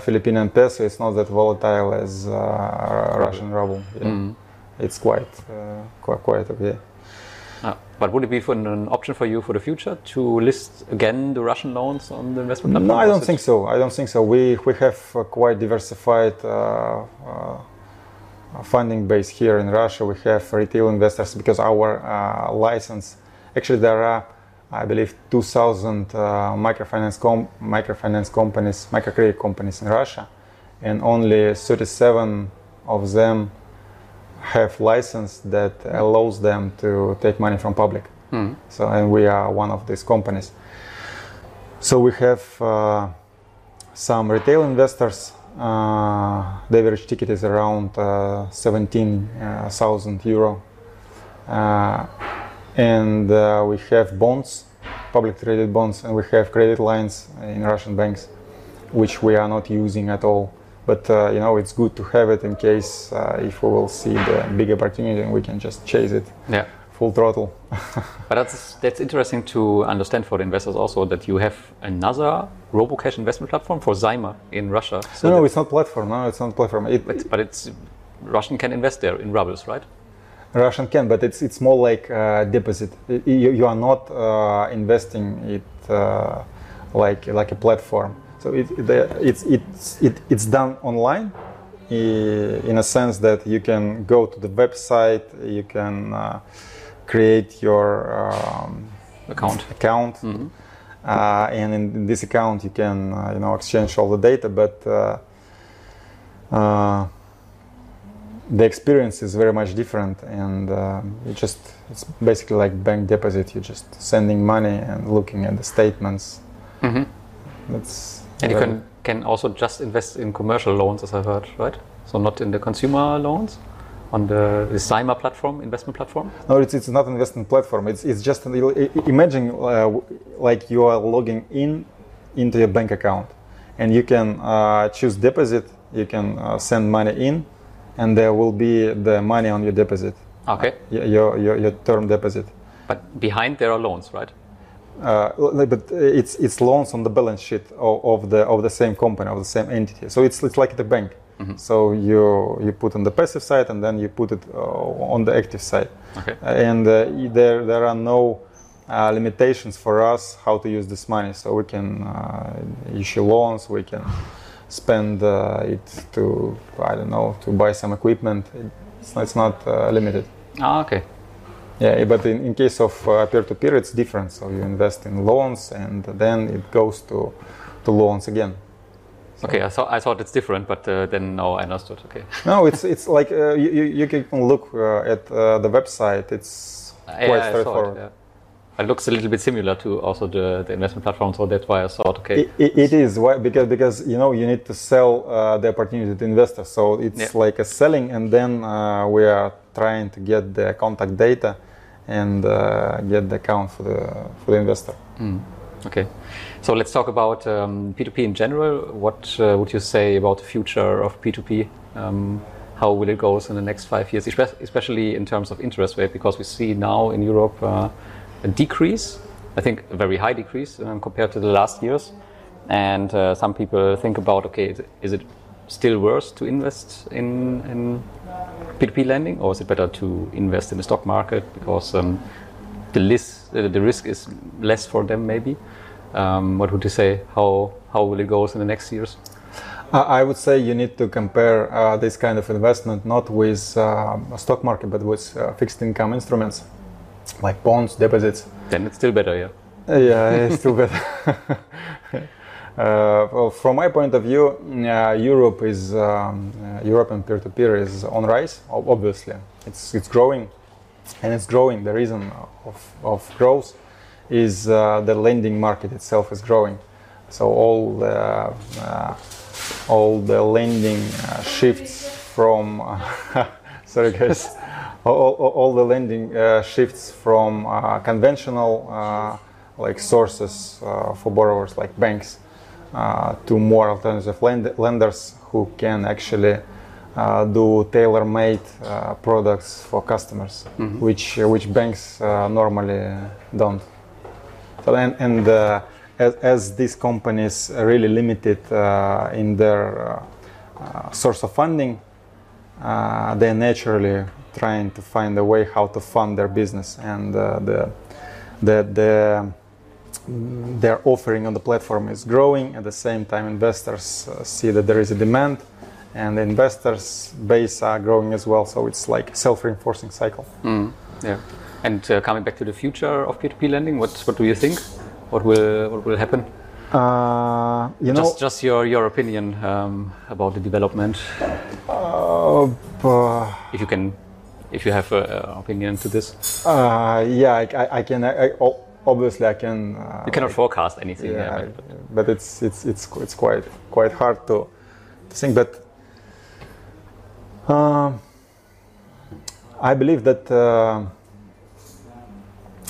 Philippine peso is not that volatile as uh, Russian ruble. Yeah. Mm. It's quite, uh, quite, quite okay. Ah, but would it be for an option for you for the future to list again the Russian loans on the investment platform? No, I don't think so. I don't think so. We we have a quite diversified uh, uh, funding base here in Russia. We have retail investors because our uh, license. Actually, there are, I believe, 2,000 uh, microfinance com- microfinance companies, microcredit companies in Russia, and only 37 of them have license that allows them to take money from public. Hmm. So, and we are one of these companies. So we have uh, some retail investors. Uh, the average ticket is around uh, 17,000 euro. And uh, we have bonds, public traded bonds, and we have credit lines in Russian banks, which we are not using at all. But uh, you know, it's good to have it in case uh, if we will see the big opportunity, and we can just chase it Yeah. full throttle. But that's that's interesting to understand for the investors also that you have another RoboCash investment platform for Zaymer in Russia. So no, no, it's not platform. No, it's not platform. It, but, but it's Russian can invest there in rubles, right? Russian can, but it's it's more like uh, deposit. You, you are not uh, investing it uh, like like a platform. So it, the, it's it's it, it's done online, in a sense that you can go to the website, you can uh, create your um, Account. account, Mhm. uh, and in this account you can uh, you know exchange all the data, but uh, uh, the experience is very much different, and uh, you just it's basically like bank deposit. You're just sending money and looking at the statements. hmm That's And you can can also just invest in commercial loans, as I've heard, right? So not in the consumer loans on the, the Zaymer platform, investment platform. No, it's, it's not an investment platform. It's, it's just an, i- i- imagine uh, like you are logging in into your bank account, and you can uh, choose deposit. You can uh, send money in, and there will be the money on your deposit, Okay. your your, your term deposit. But behind there are loans, right? Uh, but it's it's loans on the balance sheet of, of the of the same company of the same entity. So it's it's like the bank. So you you put on the passive side and then you put it uh, on the active side. Okay. And uh, there there are no uh, limitations for us how to use this money. So we can uh, issue loans. We can spend uh, it to I don't know to buy some equipment. It's not, it's not uh, limited. Ah, okay. Yeah, but in, in case of uh, peer-to-peer, it's different. So you invest in loans, and then it goes to, to loans again. Okay, I thought I thought it's different, but uh, then now I understood. Okay. No, it's it's like uh, you, you can look uh, at uh, the website. It's quite Yeah, straightforward. it, yeah. It looks a little bit similar to also the, the investment platform, so that's why I thought, okay, It, it, it is why because because you know you need to sell uh, the opportunity to investors. So it's Yeah. like a selling, and then uh, we are trying to get the contact data and uh, get the account for the for the investor. Okay. So let's talk about um, P2P in general. What uh, would you say about the future of P2P? Um, how will it go in the next five years, especially in terms of interest rate? Because we see now in Europe uh, a decrease, I think a very high decrease um, compared to the last years. And uh, some people think about, okay, is it still worse to invest in, in P2P lending, or is it better to invest in the stock market because um, the, list, uh, the risk is less for them, maybe? Um, what would you say? How how will it go in the next years? I would say you need to compare uh, this kind of investment not with a stock market, but with uh, fixed income instruments like bonds, deposits. Then it's still better, yeah. Uh, Yeah, it's still better. Uh, well, from my point of view, uh, Europe is um, uh, European peer-to-peer is on rise. Obviously, it's it's growing, and it's growing. The reason of, of growth is uh, the lending market itself is growing. So all the uh, all the lending uh, shifts from sorry guys all, all, the lending uh, shifts from uh, conventional uh, like sources uh, for borrowers like banks uh, to more alternative lend- lenders who can actually uh, do tailor-made uh, products for customers which which banks uh, normally don't. So and, and uh, as, as these companies are really limited uh, in their uh, source of funding, uh, they're naturally trying to find a way how to fund their business and uh, the the the their offering on the platform is growing. At the same time, investors uh, see that there is a demand, and the investors' base are growing as well. So it's like self-reinforcing cycle. Mm, yeah. And uh, coming back to the future of P2P lending, what what do you think? What will what will happen? Uh, you know, Just just your your opinion um, about the development, uh, uh, if you can, if you have an opinion to this. uh, yeah, I, I- I can. I, obviously, I can. Uh, You cannot forecast anything. yeah, Yeah, but- but it's it's it's it's quite quite hard to, to think. But um I believe that uh,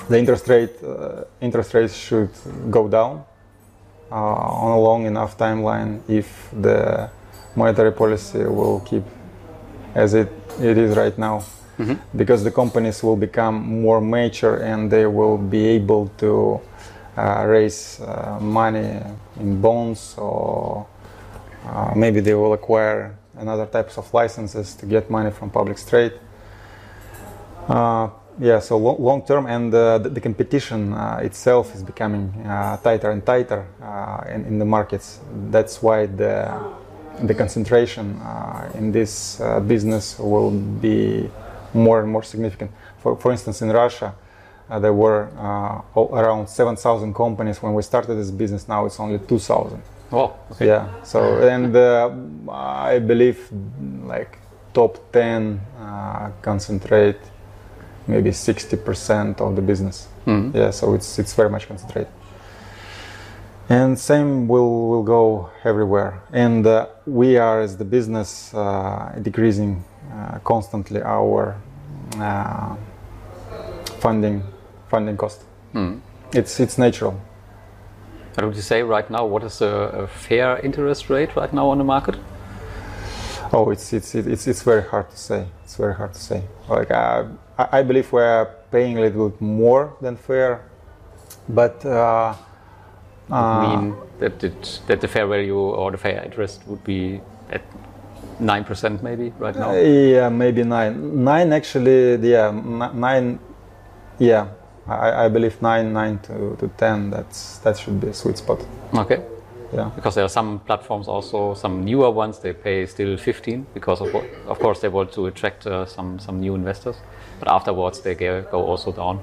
the interest rate uh, interest rates should go down uh, on a long enough timeline if the monetary policy will keep as it, it is right now because the companies will become more mature and they will be able to uh, raise uh, money in bonds or uh, maybe they will acquire another types of licenses to get money from public trade. Uh, yeah, so lo- long term, and uh, the, the competition uh, itself is becoming tighter and tighter in, in the markets. That's why the the concentration in this business will be more and more significant. For, for instance, in Russia, uh, there were uh, around 7,000 companies when we started this business. Now it's only 2,000. Oh, okay. Yeah. So and uh, I believe like top 10 uh, concentrate maybe 60% of the business. Mhm. Yeah. So it's it's very much concentrated. And same will will go everywhere. And uh, we are as the business uh, decreasing constantly our uh, funding funding cost. Mm. It's it's natural. What would you say right now? What is a, a fair interest rate right now on the market? Oh, it's it's it's it's very hard to say. It's very hard to say. Like uh, I, I believe we're paying a little bit more than fair, but uh, I uh, mean that it, that the fair value or the fair interest would be at nine percent maybe right now. yeah, maybe nine. Nine actually, yeah, nine. Yeah, I, I believe nine, nine to, to ten. That's that should be a sweet spot. Okay. Yeah. Because there are some platforms also, some newer ones, they pay still 15 because of, of course they want to attract uh, some some new investors, but afterwards they go, go also down.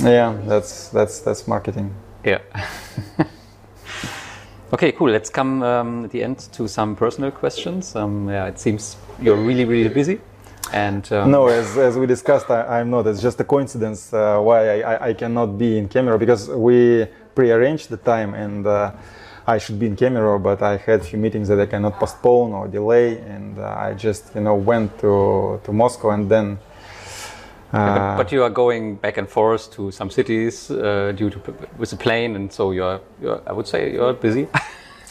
Yeah, that's that's that's marketing. Yeah. okay, cool. Let's come um, at the end to some personal questions. Um, yeah, it seems you're really really busy, and um, No, as, as we discussed, I, I'm not. It's just a coincidence uh, why I, I, I cannot be in Kemerovo because we pre-arranged the time and uh, I should be in Kemerovo, but I had a few meetings that I cannot postpone or delay, and uh, I just you know went to to Moscow and then. Uh, But, but you are going back and forth to some cities uh, due to with a plane, and so you're, you're I would say you're busy,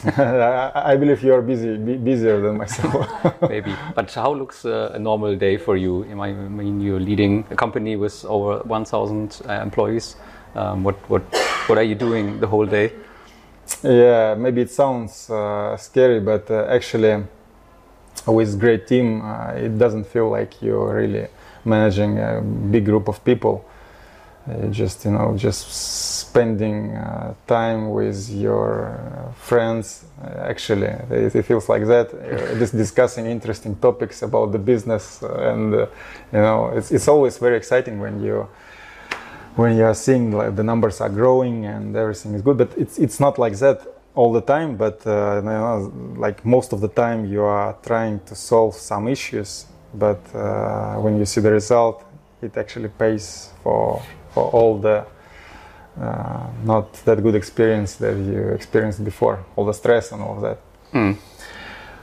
I, I believe you are busy, busier than myself. maybe. But how looks uh, a normal day for you? I mean- I mean, you're leading a company with over 1,000 uh, employees. Um, what what what are you doing the whole day? Yeah, maybe it sounds uh, scary, but uh, actually, with great team, uh, it doesn't feel like you're really managing a big group of people. Uh, just you know, just spending uh, time with your uh, friends. Uh, actually, it, it feels like that. Uh, just discussing interesting topics about the business, and uh, you know, it's it's always very exciting when you when you are seeing like the numbers are growing and everything is good but it's it's not like that all the time but uh, you know, like most of the time you are trying to solve some issues but uh, when you see the result it actually pays for for all the uh, not that good experience that you experienced before all the stress and all of that Mm.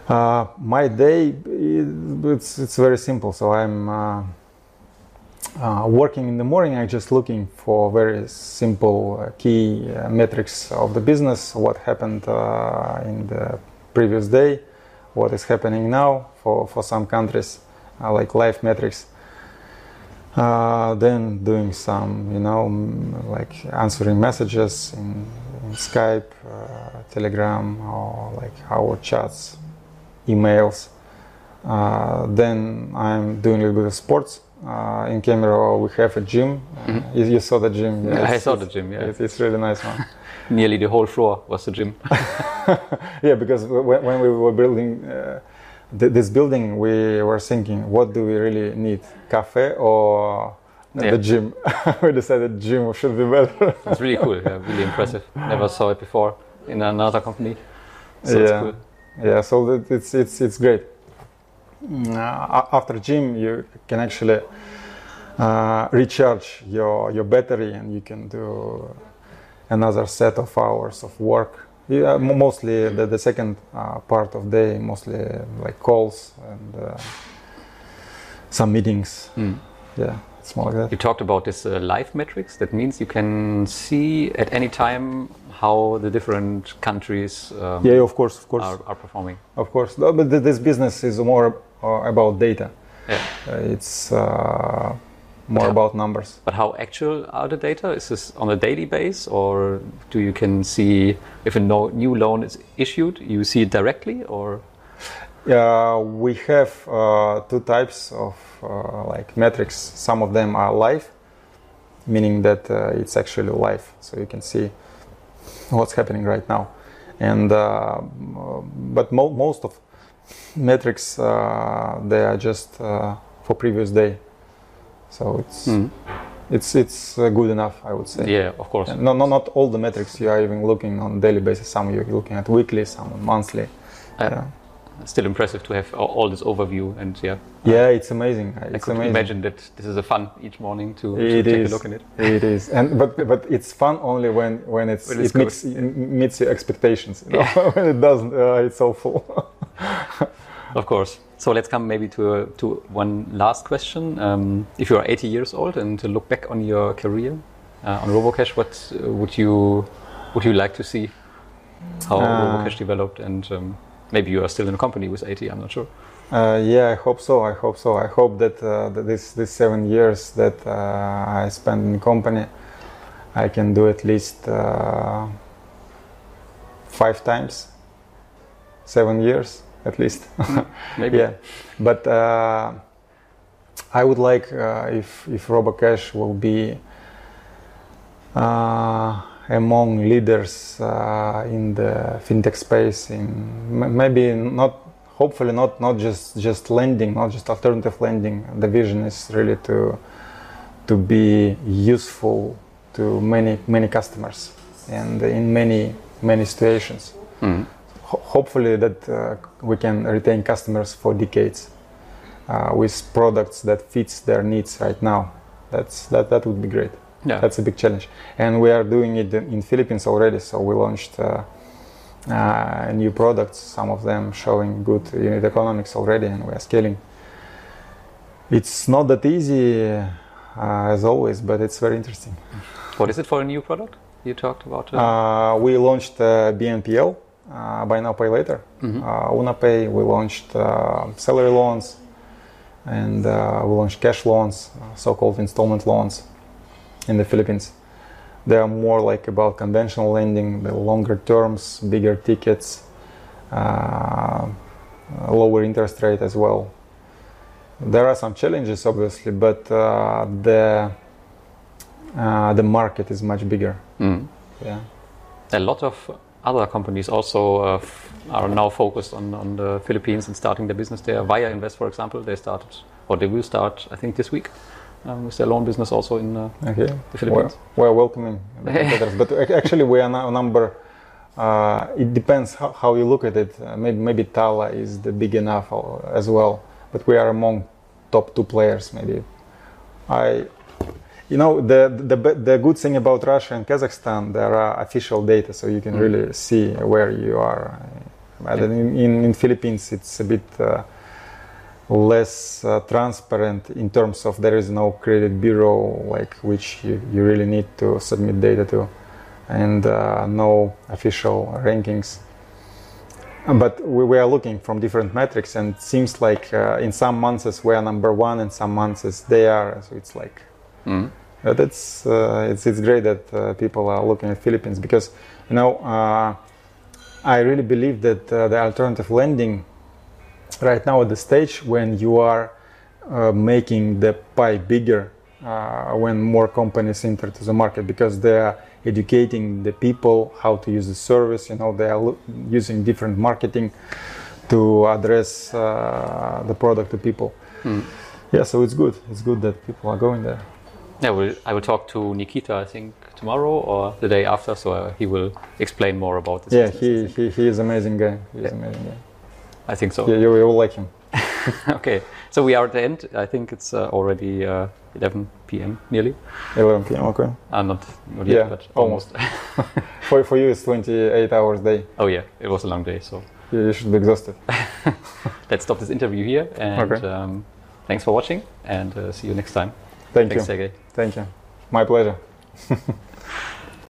uh, my day, it's, it's very simple. So I'm uh, uh, working in the morning. I'm just looking for very simple uh, key uh, metrics of the business. What happened uh, in the previous day, what is happening now for, for some countries, like life metrics. Uh, then doing some, you know, like answering messages in in Skype, uh, Telegram, or like our chats, emails. Uh, then I'm doing a little bit of sports. Uh, in Kemerovo, we have a gym. Uh, you, you saw the gym. Yeah, I saw the gym, yeah. it's, it's really nice one. Nearly the whole floor was the gym. yeah, because when, when we were building uh, th- this building, we were thinking, what do we really need, cafe or Yeah. the gym? we decided gym should be better. It's really cool. Yeah, really impressive. Never saw it before in another company. So it's Yeah. cool. yeah, so it's it's it's great. Mm, Uh, after gym, you can actually uh, recharge your your battery, and you can do another set of hours of work. Yeah, mostly the, the second uh, part of day, mostly like calls and uh, some meetings. Mm. Yeah, it's more like that. You talked about this uh, live metrics. That means you can see at any time how the different countries um, Yeah, of course, of course, are, are performing. of course. No, But th- this business is more uh, about data. Yeah. Uh, it's uh, more Yeah. about numbers. But how actual are the data? Is this on a daily base, or do you can see if a no, new loan is issued, you see it directly, or Uh, we have uh, two types of uh, like metrics. Some of them are live, meaning that uh, it's actually live, so you can see what's happening right now. And uh, but mo- most of metrics uh, they are just uh, for previous day, so it's Hmm. it's it's uh, good enough, I would say. yeah, of course. No, no, not all the metrics you are even looking on daily basis. Some you're looking at weekly, some monthly. Yeah. Still impressive to have all, this overview, and yeah, Yeah, it's amazing. I It's could amazing. imagine that this is a fun each morning to, to take is. a look at it. It is, and but but it's fun only when when it's When it's it meets, meets your expectations. You know? when it doesn't, uh, it's awful. Of course. So let's come maybe to a, to one last question. Um, if you are 80 years old and to look back on your career uh, on Robocash, what uh, would you would you like to see how Uh, Robocash developed? And um, maybe you are still in a company with 80. I'm not sure. Uh, yeah, I hope so. I hope so. I hope that, uh, that this this seven years that uh, I spent in company, I can do at least uh, five times. Seven years at least. Maybe. Yeah, but uh, I would like uh, if if Robocash will be uh, among leaders uh, in the fintech space. In m- maybe not, hopefully not not just just lending, not just alternative lending. The vision is really to to be useful to many many customers and in many many situations Mhm. Ho- hopefully that uh, we can retain customers for decades uh, with products that fits their needs right now. That's that that would be great. Yeah. that's a big challenge. And we are doing it in in philippines already so we launched uh, uh, new products some of them showing good unit economics already and we are scaling. It's not that easy uh, as always but it's very interesting. What is it for a new product you talked about? Uh, uh, we launched uh, BNPL, uh, buy now pay later. Mhm. Uh, UnaPay. We launched uh, salary loans, and uh, we launched cash loans, uh, so-called installment loans, in the Philippines. They are more like about conventional lending, the longer terms, bigger tickets, uh, lower interest rate as well. There are some challenges, obviously, but uh, the uh, the market is much bigger. mm. Yeah. A lot of other companies also uh, are now focused on, on the Philippines and starting their business there. Viainvest, for example, they started, or they will start, I think, this week um, with their loan business also in. Uh, Okay. The Philippines. We're, we're welcoming competitors, but actually we are now number. Uh, it depends how, how you look at it. Uh, maybe maybe Tala is the big enough as well, but we are among top two players. Maybe. I, you know, the the the good thing about Russia and Kazakhstan, there are official data, so you can Mm. really see where you are. But in, in in Philippines, it's a bit. Uh, less uh, transparent in terms of there is no credit bureau like which you, you really need to submit data to and uh, no official rankings but we, we are looking from different metrics and it seems like uh, in some months we are number one and some months they are so it's like mm. uh, that's uh, it's, it's great that uh, people are looking at Philippines because You know, uh, I really believe that uh, the alternative lending right now at the stage when you are uh, making the pie bigger uh, when more companies enter to the market because they are educating the people how to use the service you know they are using different marketing to address uh, the product to people. Yeah so it's good. It's good that people are going there Yeah, well, I will talk to Nikita, I think, tomorrow or the day after, so uh, he will explain more about this. yeah business, he, he, he is amazing guy he is amazing guy I think so. yeah, you, you will like him okay, so we are at the end. I think it's uh, already uh, 11 p.m. nearly. 11 p.m okay Uh, not, not yet, Yeah, but almost. for, for you it's 28 hours day oh yeah, it was a long day, so you, you should be exhausted let's stop this interview here. And Okay. um, thanks for watching, and uh, see you next time. Thank Thanks, you. Sergey. thank you. My pleasure